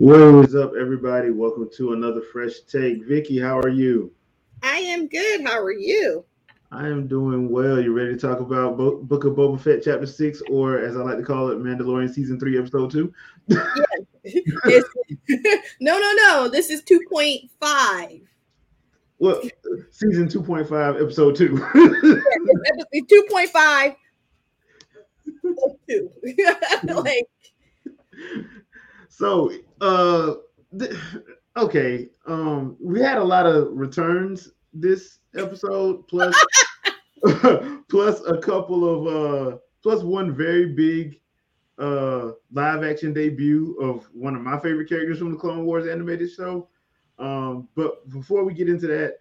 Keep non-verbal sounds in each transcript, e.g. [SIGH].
What is up, everybody? Welcome to another fresh take. Vikki, how are you? I am good. How are you? I am doing well. You ready to talk about Bo- Book of Boba Fett, Chapter Six, or as I like to call it, Mandalorian Season Three, Episode Two? [LAUGHS] It's- [LAUGHS] no, no, no. This is 2.5. Well, Season Two Point Five, Episode Two. [LAUGHS] 2.5. Oh, two. like, so, uh, th- okay, um, we had a lot of returns this episode, plus [LAUGHS] plus a couple of uh, plus one very big uh live action debut of one of my favorite characters from the Clone Wars animated show. Um, but before we get into that,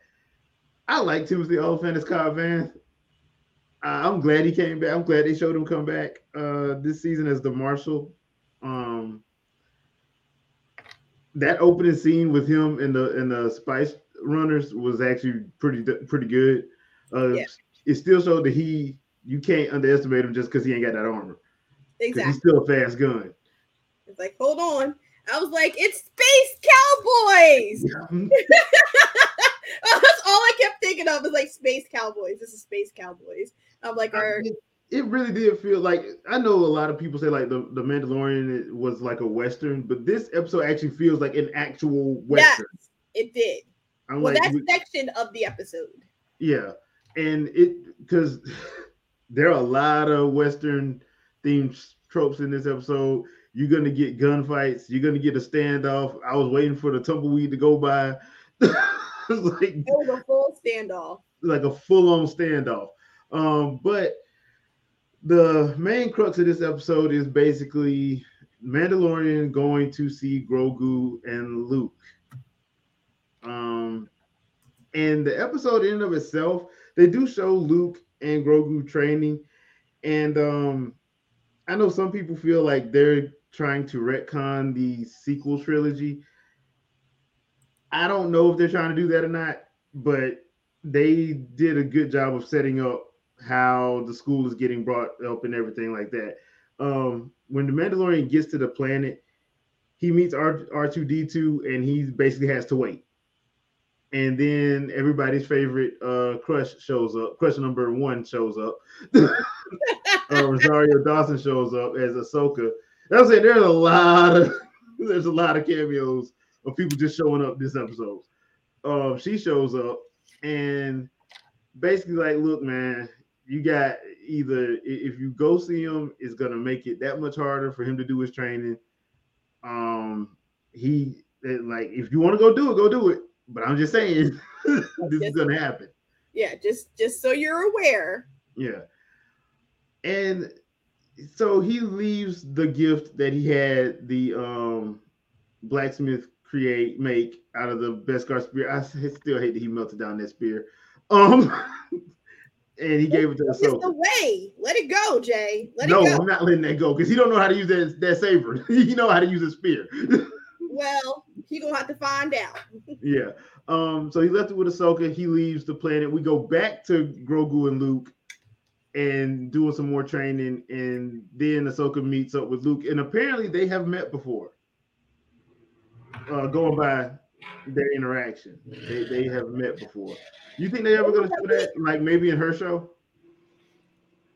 I like Timothy Olyphant as Cobb Vanth. I- I'm glad he came back. I'm glad they showed him come back uh this season as the Marshal. Um that opening scene with him in the in the Spice Runners was actually pretty pretty good. Uh Yeah. it still showed that he you can't underestimate him just because he ain't got that armor. exactly. he's still a fast gun. It's like, hold on. I was like, it's Space Cowboys. [LAUGHS] That's all I kept thinking of was like Space Cowboys. This is Space Cowboys. I'm like, er, it, it really did feel like I know a lot of people say like the, the Mandalorian was like a western, but this episode actually feels like an actual western. yes, it did. I'm Well, like, that we- section of the episode. yeah, and it because [LAUGHS] there are a lot of western themed tropes in this episode. You're gonna get gunfights. You're gonna get a standoff. I was waiting for the tumbleweed to go by. [LAUGHS] It's like It was a full standoff. like a full-on standoff. Um, but the main crux of this episode is basically Mandalorian going to see Grogu and Luke. Um, and the episode in and of itself, they do show Luke and Grogu training, and um, I know some people feel like they're trying to retcon the sequel trilogy. I don't know if they're trying to do that or not, but they did a good job of setting up how the school is getting brought up and everything like that. Um, when the Mandalorian gets to the planet, he meets R two D two, and he basically has to wait. And then everybody's favorite uh, crush shows up. Crush number one shows up. [LAUGHS] uh, Rosario Dawson shows up as Ahsoka. I'm saying there's a lot of [LAUGHS] there's a lot of cameos of people just showing up this episode. Um, she shows up and basically like, look, man, you got either if you go see him, it's gonna make it that much harder for him to do his training. Um, he eh, like if you want to go do it, go do it. But I'm just saying, [LAUGHS] this is gonna happen. Yeah, just just so you're aware. Yeah. And so he leaves the gift that he had the um blacksmith create make out of the Beskar spear. I still hate that he melted down that spear. Um [LAUGHS] and he gave it to It's the way. Let it go, Jay. Let No, it go. I'm not letting that go because he don't know how to use that, that saber. [LAUGHS] he know how to use a spear. [LAUGHS] Well, he gonna have to find out. [LAUGHS] yeah. Um, so he left it with Ahsoka. He leaves the planet. We go back to Grogu and Luke and doing some more training. And then Ahsoka meets up with Luke. And apparently they have met before. Uh, going by their interaction. They, they have met before. You think they ever gonna do that? Like maybe in her show?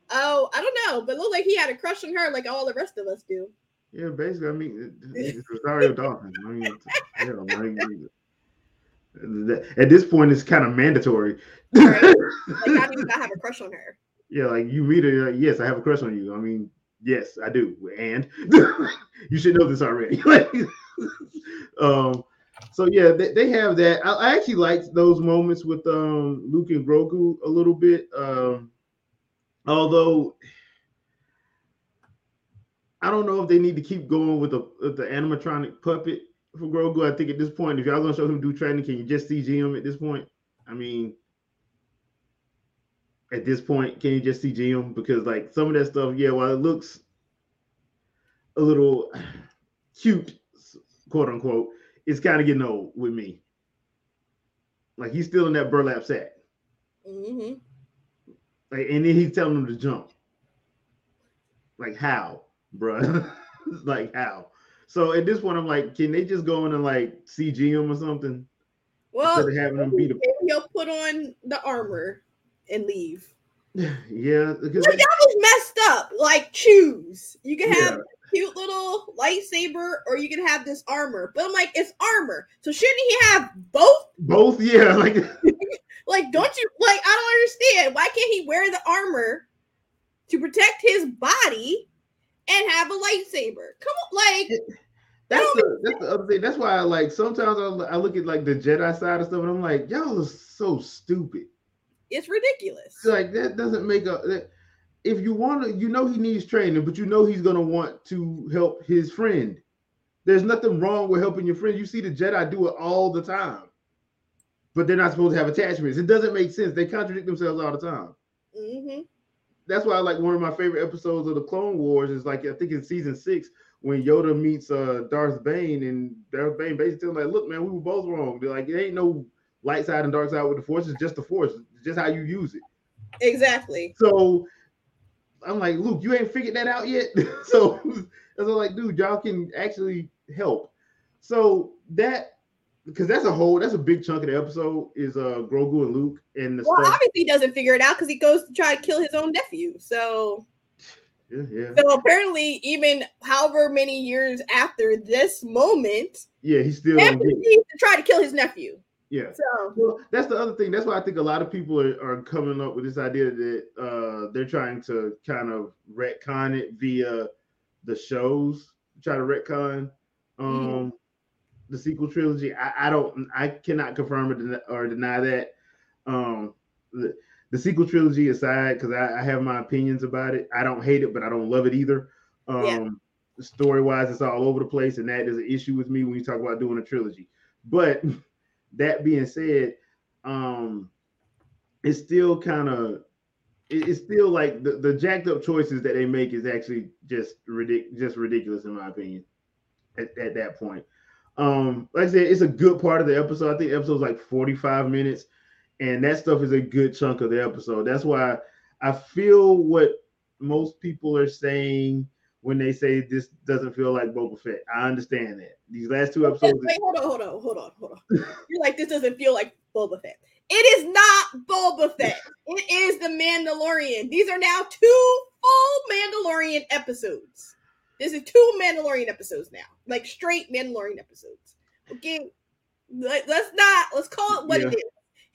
Oh, I don't know, but it looked like he had a crush on her, like all the rest of us do. Yeah, basically. I mean, it- it's Rosario Dawson. I mean, hell, I mean, [LAUGHS] at this point, it's kind of mandatory. Right. Like, [LAUGHS] how do you not have a crush on her? Yeah, like you meet her, you're like, yes, I have a crush on you. I mean, yes, I do. And [LAUGHS] you should know this already. um, so yeah, they, they have that. I, I actually liked those moments with um Luke and Grogu a little bit. Um, although I don't know if they need to keep going with the with the animatronic puppet for Grogu. I think at this point, if y'all gonna show him do training, can you just CG him at this point? I mean, at this point, can you just CG him? Because like some of that stuff, yeah, while it looks a little [SIGHS] cute, quote unquote, is kind of getting old with me. Like he's still in that burlap sack. Mm-hmm. Like, and then he's telling him to jump. Like how, bro? [LAUGHS] like how? So at this point, I'm like, can they just go in and like CG him or something? Well, Instead of having him beat him. he'll put on the armor and leave. [LAUGHS] Yeah, because like, that was messed up. Like, choose. You can have yeah. Cute little lightsaber, or you can have this armor. But I'm like, it's armor, so shouldn't he have both? Both, yeah. Like, [LAUGHS] like, don't you like? I don't understand. Why can't he wear the armor to protect his body and have a lightsaber? Come on, like. that's the that's the other thing. That's why I like sometimes I, I look at like the Jedi side of stuff and I'm like, y'all are so stupid. It's ridiculous. Like that doesn't make a. If you want to, you know he needs training, but you know he's gonna want to help his friend. There's nothing wrong with helping your friend. You see the Jedi do it all the time, but they're not supposed to have attachments. It doesn't make sense. They contradict themselves all the time. Mm-hmm. That's why, I like, one of my favorite episodes of the Clone Wars is like I think in season six when Yoda meets uh Darth Bane, and Darth Bane basically like, "Look, man, we were both wrong. They're like, it ain't no light side and dark side with the Force. It's just the Force. It's just how you use it." Exactly. So I'm like, Luke, you ain't figured that out yet. [LAUGHS] so I was like, dude, y'all can actually help. So that because that's a whole that's a big chunk of the episode is uh Grogu and Luke and the well, stuff. obviously he doesn't figure it out because he goes to try to kill his own nephew. So yeah, yeah. So apparently, even however many years after this moment, yeah, he's still needs to try to kill his nephew. Yeah. So well, that's the other thing. That's why I think a lot of people are, are coming up with this idea that uh, they're trying to kind of retcon it via the shows, try to retcon um, mm-hmm. the sequel trilogy. I, I, don't, I cannot confirm or, den- or deny that. Um, the, the sequel trilogy aside, because I, I, have my opinions about it. I don't hate it, but I don't love it either. Um, yeah. Story wise, it's all over the place, and that is an issue with me when you talk about doing a trilogy. But [LAUGHS] that being said, um, it's still kind of it's still like the, the jacked up choices that they make is actually just ridic- just ridiculous in my opinion at, at that point. Um, like I said, it's a good part of the episode. I think the episode's like 45 minutes, and that stuff is a good chunk of the episode. That's why I feel what most people are saying when they say this doesn't feel like Boba Fett. I understand that. These last two episodes. Wait, hold on, hold on, hold on, hold on. You're like, this doesn't feel like Boba Fett. It is not Boba Fett. It is the Mandalorian. These are now two full Mandalorian episodes. This is two Mandalorian episodes now, like straight Mandalorian episodes. Okay, let's not let's call it what yeah. it is.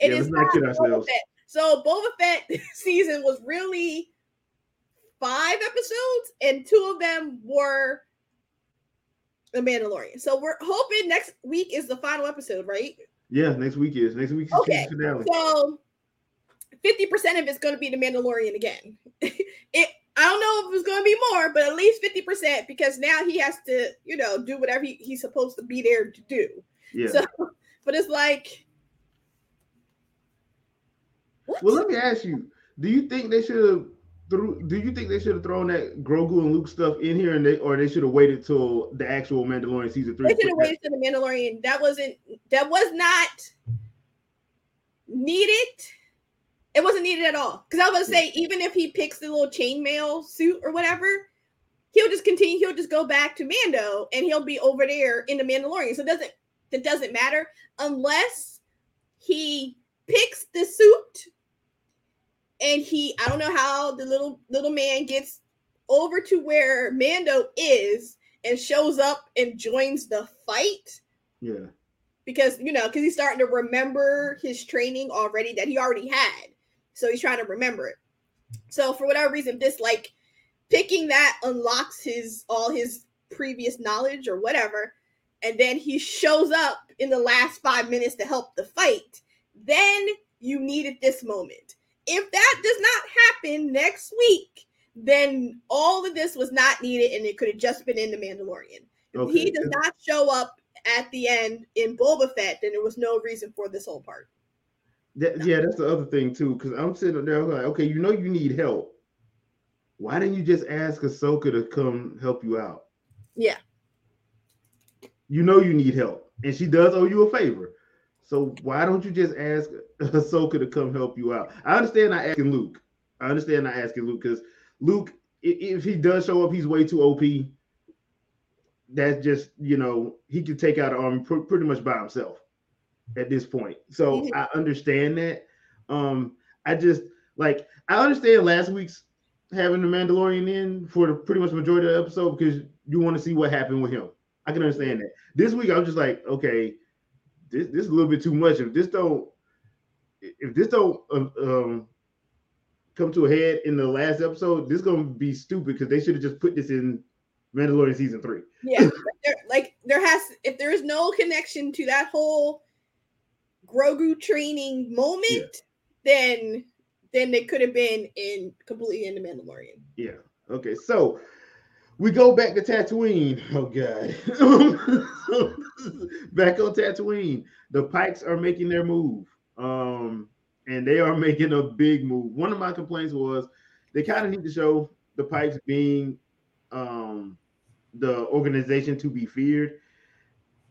It yeah, is not Boba Fett. So Boba Fett [LAUGHS] season was really five episodes, and two of them were The Mandalorian. So we're hoping next week is the final episode, right? Yeah, next week is next week. Is okay, so fifty percent of it's going to be The Mandalorian again. [LAUGHS] it. I don't know if it's going to be more, but at least fifty percent because now he has to, you know, do whatever he, he's supposed to be there to do. Yeah. So, [LAUGHS] but it's like. What? Well, let me ask you: Do you think they should have through, do you think they should have thrown that Grogu and Luke stuff in here, and they or they should have waited till the actual Mandalorian season three? They should have waited till the Mandalorian. That wasn't that was not needed. It wasn't needed at all. Because I was gonna say, even if he picks the little chainmail suit or whatever, he'll just continue. He'll just go back to Mando, and he'll be over there in the Mandalorian. So it doesn't that doesn't matter unless he picks the suit and he I don't know how the little little man gets over to where Mando is and shows up and joins the fight. Yeah. Because you know, because he's starting to remember his training already that he already had. So he's trying to remember it. So for whatever reason, this like picking that unlocks his all his previous knowledge or whatever. And then he shows up in the last five minutes to help the fight. Then you needed this moment if that does not happen next week, then all of this was not needed and it could have just been in the Mandalorian. Okay. If he does not show up at the end in Boba Fett, then there was no reason for this whole part. That, yeah, that's the other thing too. Because I'm sitting there like, okay, you know you need help. Why didn't you just ask Ahsoka to come help you out? Yeah. You know you need help, and she does owe you a favor. So why don't you just ask [LAUGHS] Ahsoka to come help you out? I understand not asking Luke. I understand not asking Luke because Luke, if he does show up, he's way too OP. That's just you know he can take out an army pretty much by himself at this point. So. [LAUGHS] I understand that. Um, I just like I understand last week's having the Mandalorian in for the pretty much majority of the episode because you want to see what happened with him. I can understand that. This week I was just like, okay, this this is a little bit too much. If this don't if this don't um, um come to a head in the last episode, this is gonna be stupid because they should have just put this in Mandalorian season three. Yeah, there, like there has if there is no connection to that whole Grogu training moment, yeah. then then they could have been in completely in the Mandalorian. Yeah. Okay. So we go back to Tatooine. [LAUGHS] Oh God. [LAUGHS] back on Tatooine. The Pikes are making their move. Um, and they are [LAUGHS] making a big move. One of my complaints was they kind of need to show the Pikes being um the organization to be feared.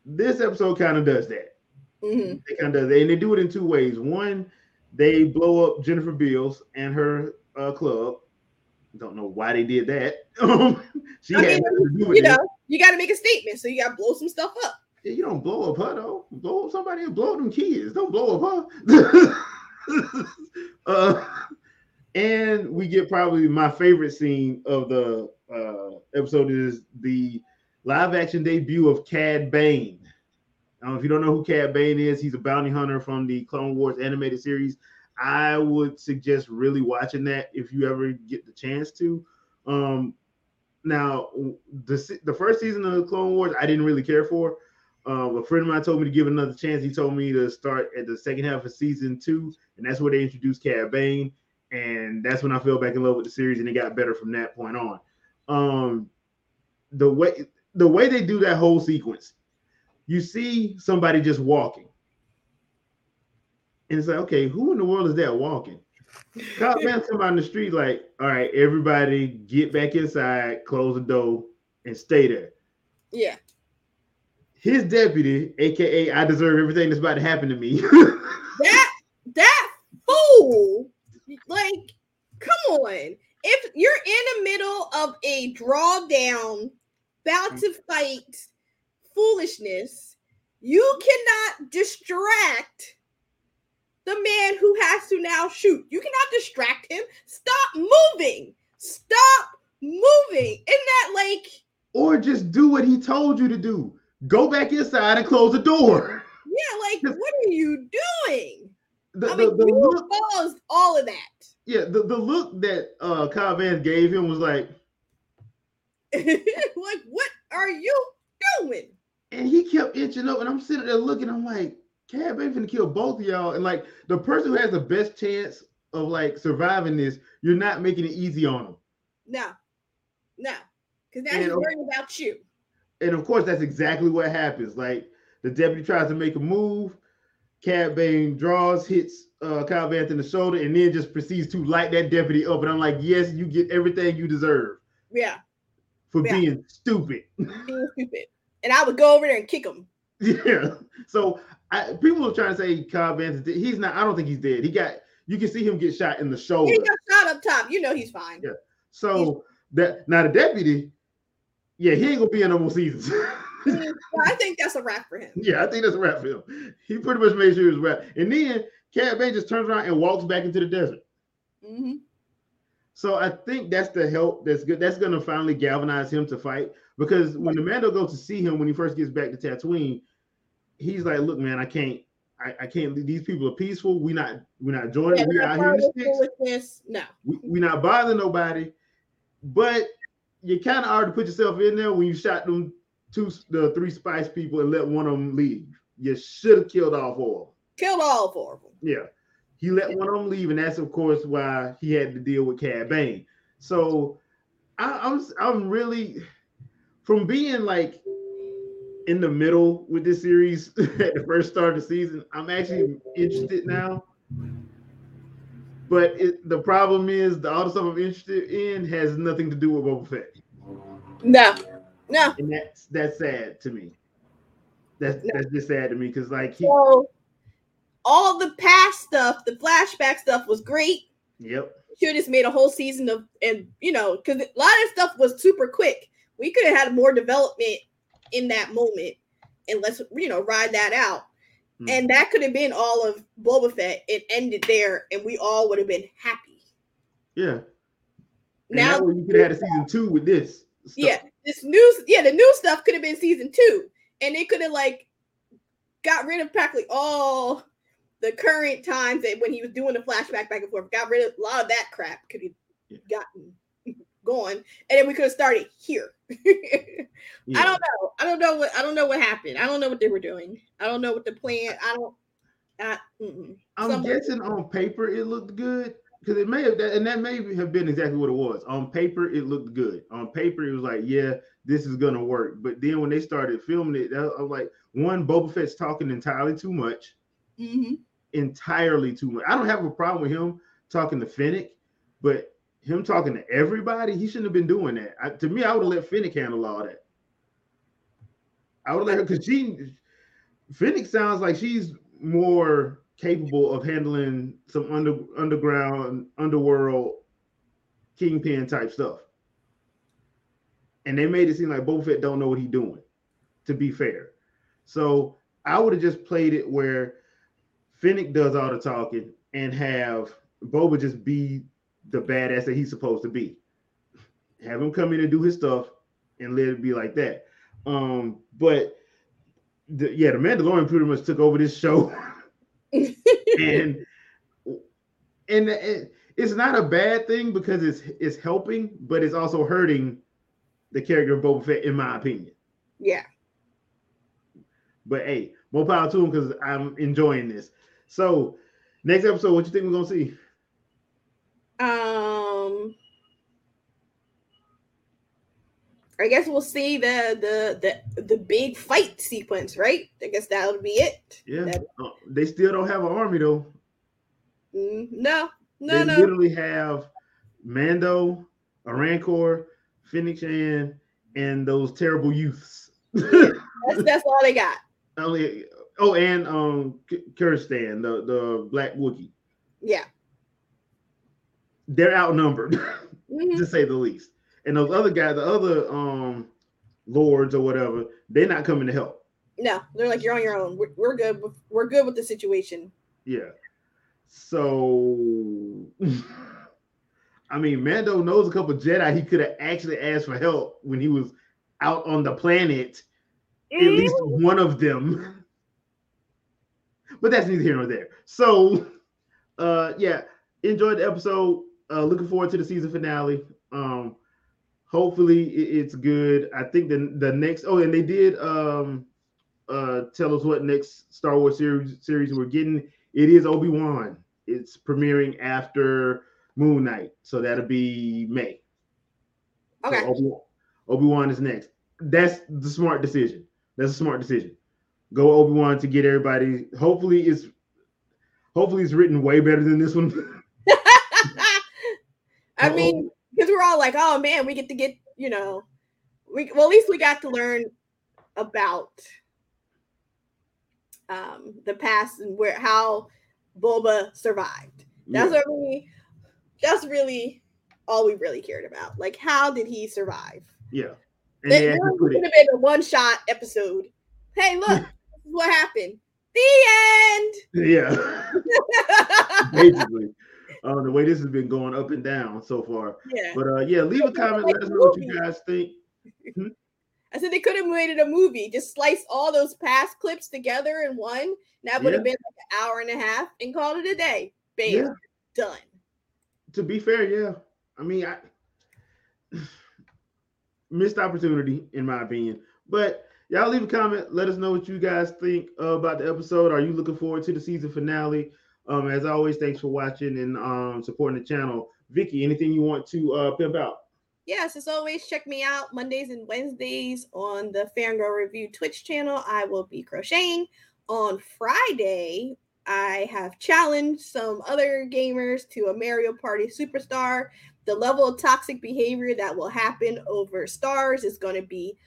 This episode kind of does that. Mm-hmm. They kind of does, and they do it in two ways. One, they blow up Jennifer Beals and her uh, club. Don't know why they did that. [LAUGHS] she I had mean, you know, you got to make a statement, so you got to blow some stuff up. Yeah, you don't blow up her though. Blow up somebody and blow them kids. Don't blow up her. [LAUGHS] uh, and we get probably my favorite scene of the uh, episode is the live action debut of Cad Bane. Um, if you don't know who Cad Bane is, he's a bounty hunter from the Clone Wars animated series. I would suggest really watching that if you ever get the chance to. Um, now, the the first season of the Clone Wars, I didn't really care for. Uh, a friend of mine told me to give another chance. He told me to start at the second half of season two, and that's where they introduced Cad Bane, and that's when I fell back in love with the series, and it got better from that point on. Um, the way the way they do that whole sequence you see somebody just walking. And it's like, okay, who in the world is that walking? Cop [LAUGHS] man somebody in the street, like, all right, everybody get back inside, close the door, and stay there. Yeah. His deputy, aka I deserve everything that's about to happen to me. [LAUGHS] that that fool, like, come on. If you're in the middle of a drawdown, about to fight foolishness, you cannot distract the man who has to now shoot. You cannot distract him. Stop moving. Stop moving. Isn't that like or just do what he told you to do. Go back inside and close the door. Yeah, like what are you doing? The, I mean, the, the you look, caused all of that. Yeah, the, the look that uh Kyle Van gave him was like, [LAUGHS] like, what are you doing? and he kept inching up, and I'm sitting there looking. I'm like, Cad Bane finna kill both of y'all, and like the person who has the best chance of like surviving this, you're not making it easy on them. No, no, because now and he's worrying about you. And of course, that's exactly what happens. Like the deputy tries to make a move, Cad Bane draws, hits uh, Kyle Vanth in the shoulder, and then just proceeds to light that deputy up. And I'm like, yes, you get everything you deserve. Yeah. For yeah. being stupid. Being stupid and I would go over there and kick him. [LAUGHS] Yeah. So I, people are trying to say Kyle Vance is He's not. I don't think he's dead. He got. You can see him get shot in the shoulder. He got shot up top. You know he's fine. Yeah. So he's, that now the deputy, yeah, he ain't gonna be in no more seasons. [LAUGHS] well, I think that's a wrap for him. Yeah, I think that's a wrap for him. He pretty much made sure he was wrap. And then Cad Bane just turns around and walks back into the desert. Mm-hmm. So I think that's the help that's good. That's gonna finally galvanize him to fight. Because when the Mando goes to see him when he first gets back to Tatooine, he's like, "Look, man, I can't, I, I can't. These people are peaceful. We not, we're not joining. Yeah, we're out here in the No, we, we're not bothering nobody. But you kind of already put yourself in there when you shot them two, the three spice people and let one of them leave. You should have killed all four. Of them. Killed all four of them. Yeah, he let one of them leave, and that's of course why he had to deal with Cad Bane. So I, I'm, I'm really from being like in the middle with this series [LAUGHS] at the first start of the season, I'm actually interested now. But it, the problem is the other stuff I'm interested in has nothing to do with Boba Fett. No, no, and that's that's sad to me. That's no. that's just sad to me because like he, so all the past stuff, the flashback stuff was great. Yep. Should have just made a whole season of and you know because a lot of stuff was super quick. We could have had more development in that moment and let's you know ride that out. Mm. And that could have been all of Boba Fett. It ended there, and we all would have been happy. Yeah. And now you could have had a season two with this. Stuff. Yeah, this new yeah the new stuff could have been season two, and they could have like got rid of practically all the current times that when he was doing the flashback back and forth, got rid of a lot of that crap could have gotten gone, and then we could have started here. [LAUGHS] yeah. I don't know. I don't know what I don't know what happened. I don't know what they were doing. I don't know what the plan. I don't. I, I'm guessing on paper it looked good because it may have that, and that may have been exactly what it was. On paper it looked good. On paper it was like, yeah, this is gonna work. But then when they started filming it, I was like, one, Boba Fett's talking entirely too much. Mm-hmm. Entirely too much. I don't have a problem with him talking to Fennec, but him talking to everybody, he shouldn't have been doing that. I, to me, I would have let Fennec handle all that. I would have let her because she Fennec sounds like she's more capable of handling some under underground underworld kingpin type stuff. And they made it seem like Boba Fett don't know what he's doing, to be fair. So I would have just played it where Fennec does all the talking and have Boba just be the badass that he's supposed to be. Have him come in and do his stuff and let it be like that. Um, but the, yeah, the Mandalorian pretty much took over this show, [LAUGHS] and and it, it's not a bad thing because it's it's helping, but it's also hurting the character of Boba Fett, in my opinion. Yeah. But hey, more power to him because I'm enjoying this. So, next episode, what you think we're gonna see? Um, I guess we'll see the the the the big fight sequence, right? I guess that'll be it. Yeah, uh, they still don't have an army though. Mm, no, no, they no. literally have Mando, a Rancor, Fennec Shand, and those terrible youths. yeah, that's [LAUGHS] that's all they got. Only oh, and um Kirsten, the the Black Wookie. Yeah they're outnumbered, [LAUGHS] mm-hmm. to say the least. And those other guys, the other um lords or whatever, they're not coming to help. No, they're like you're on your own. We're, we're good. We're good with the situation. Yeah. So, [SIGHS] I mean, Mando knows a couple Jedi. He could have actually asked for help when he was out on the planet. Mm-hmm. At least one of them. [LAUGHS] But that's neither here nor there. So, [LAUGHS] uh, yeah, enjoyed the episode. Uh, looking forward to the season finale. Um, hopefully it, it's good. I think the the next. Oh, and they did um uh tell us what next Star Wars series series we're getting. It is Obi Wan. It's premiering after Moon Knight, so that'll be May. Okay. So Obi Wan is next. That's the smart decision. That's a smart decision. Go Obi Wan to get everybody. Hopefully it's hopefully it's written way better than this one. [LAUGHS] I mean, because we're all like, oh man, we get to get, you know, we well at least we got to learn about um the past and where how Boba survived. That's yeah. what we that's really all we really cared about. Like how did he survive? Yeah. And it could have been a one shot episode. Hey, look, [LAUGHS] what happened. The end. Yeah. [LAUGHS] Basically uh, the way this has been going up and down so far. Yeah. But uh, yeah, leave a comment. Let us know what you guys think. [LAUGHS] Hmm? I said they could have made it a movie. Just slice all those past clips together in one. That would yeah. have been like an hour and a half and called it a day. Bam, yeah. done. To be fair, yeah. I mean, I [SIGHS] missed opportunity in my opinion. But y'all leave a comment. Let us know what you guys think uh, about the episode. Are you looking forward to the season finale? Um, as always, thanks for watching and um, supporting the channel. Vikki, anything you want to uh, pimp out? Yes, as always, check me out Mondays and Wednesdays on the Fangirl Review Twitch channel. I will be crocheting. On Friday, I have challenged some other gamers to a Mario Party Superstar. The level of toxic behavior that will happen over stars is going to be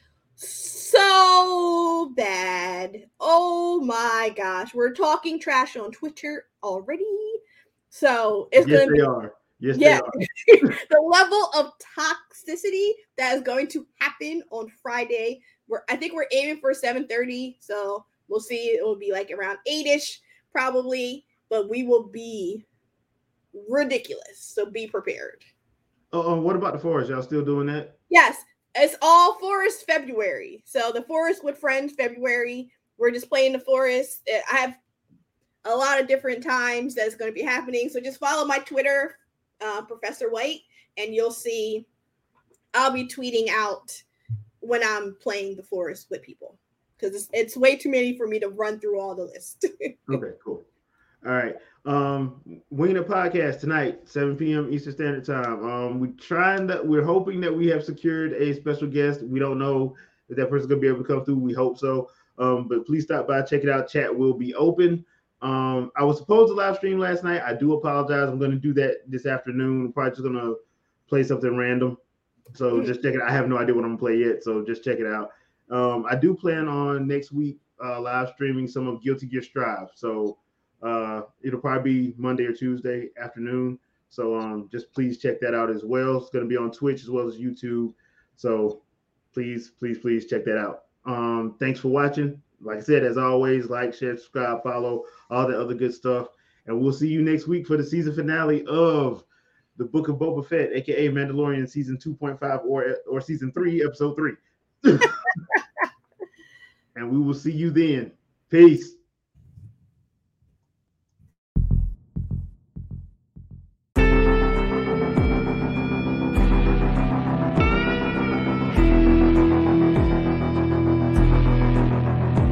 so bad. Oh my gosh. We're talking trash on Twitter already. So it's yes, gonna they be are. Yes, yeah. they are. [LAUGHS] the level of toxicity that is going to happen on Friday. We're I think we're aiming for 7:30. So we'll see. It will be like around 8ish, probably, but we will be ridiculous. So be prepared. Oh, uh, what about the forest? Y'all still doing that? Yes, it's all forest February. So the forest with friends February. We're just playing the forest. Eh, I have a lot of different times that's going to be happening. So just follow my Twitter, uh, Professor White, and you'll see I'll be tweeting out when I'm playing the forest with people because it's, it's way too many for me to run through all the list. [LAUGHS] okay, cool. All right. Um, a podcast tonight, 7 p.m. Eastern Standard Time. Um, we're trying that we're hoping that we have secured a special guest. We don't know if that person's gonna be able to come through. We hope so. Um, but please stop by, check it out. Chat will be open. Um, I was supposed to live stream last night. I do apologize. I'm gonna do that this afternoon. I'm probably just gonna play something random. So mm-hmm. just check it. Out. I have no idea what I'm gonna play yet. So just check it out. Um, I do plan on next week uh, live streaming some of Guilty Gear Strive. So it'll probably be Monday or Tuesday afternoon. So um, just please check that out as well. It's going to be on Twitch as well as YouTube. So please, please, please check that out. Um, thanks for watching. Like I said, as always, like, share, subscribe, follow, all the other good stuff. And we'll see you next week for the season finale of the Book of Boba Fett, aka Mandalorian season 2.5 or or season 3, episode 3. [LAUGHS] and we will see you then. Peace.